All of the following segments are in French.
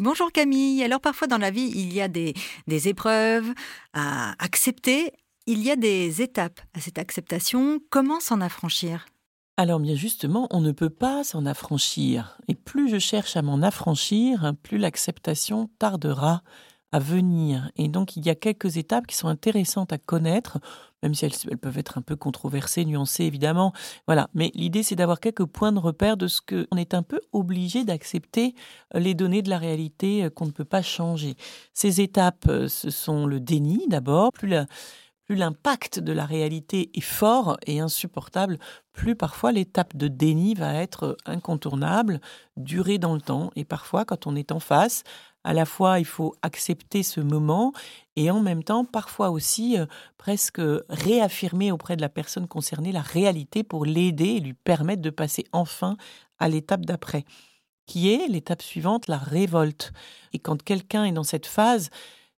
Bonjour Camille. Alors parfois dans la vie, il y a des, des épreuves à accepter. Il y a des étapes à cette acceptation. Comment s'en affranchir? Alors bien justement, on ne peut pas s'en affranchir. Et plus je cherche à m'en affranchir, plus l'acceptation tardera à venir. Et donc il y a quelques étapes qui sont intéressantes à connaître, même si elles, peuvent être un peu controversées, nuancées évidemment. Voilà. Mais l'idée c'est d'avoir quelques points de repère de ce qu'on est un peu obligé d'accepter euh, les données de la réalité euh, qu'on ne peut pas changer. Ces étapes, euh, ce sont le déni d'abord. Plus plus l'impact de la réalité est fort et insupportable, plus parfois l'étape de déni va être incontournable, durer dans le temps. Et parfois, quand on est en face, à la fois il faut accepter ce moment et en même temps parfois aussi euh, presque réaffirmer auprès de la personne concernée la réalité pour l'aider et lui permettre de passer enfin à l'étape d'après qui est l'étape suivante la révolte et quand quelqu'un est dans cette phase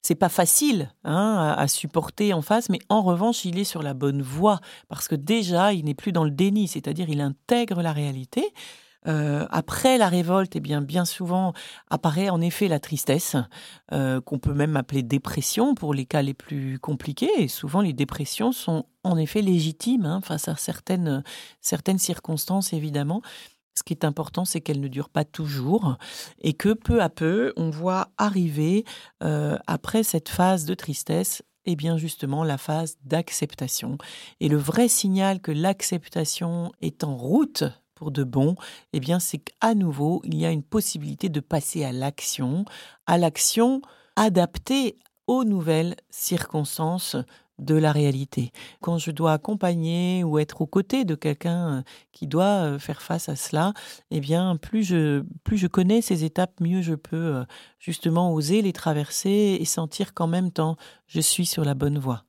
c'est pas facile hein, à, supporter en face, mais en revanche, il est sur la bonne voie parce que déjà, il n'est plus dans le déni, c'est-à-dire il intègre la réalité. Euh, après la révolte, eh bien, bien souvent apparaît en effet la tristesse, euh, qu'on peut même appeler dépression pour les cas les plus compliqués. Et souvent, les dépressions sont en effet légitimes hein, face à certaines, certaines circonstances, évidemment. Ce qui est important, c'est qu'elle ne dure pas toujours et que peu à peu, on voit arriver, euh, après cette phase de tristesse, eh bien justement la phase d'acceptation. Et le vrai signal que l'acceptation est en route de bon, eh bien c'est qu'à nouveau, il y a une possibilité de passer à l'action, à l'action adaptée aux nouvelles circonstances de la réalité. Quand je dois accompagner ou être aux côtés de quelqu'un euh, qui doit euh, faire face à cela, eh bien plus je plus je connais ces étapes, mieux je peux euh, justement oser les traverser et sentir qu'en même temps je suis sur la bonne voie.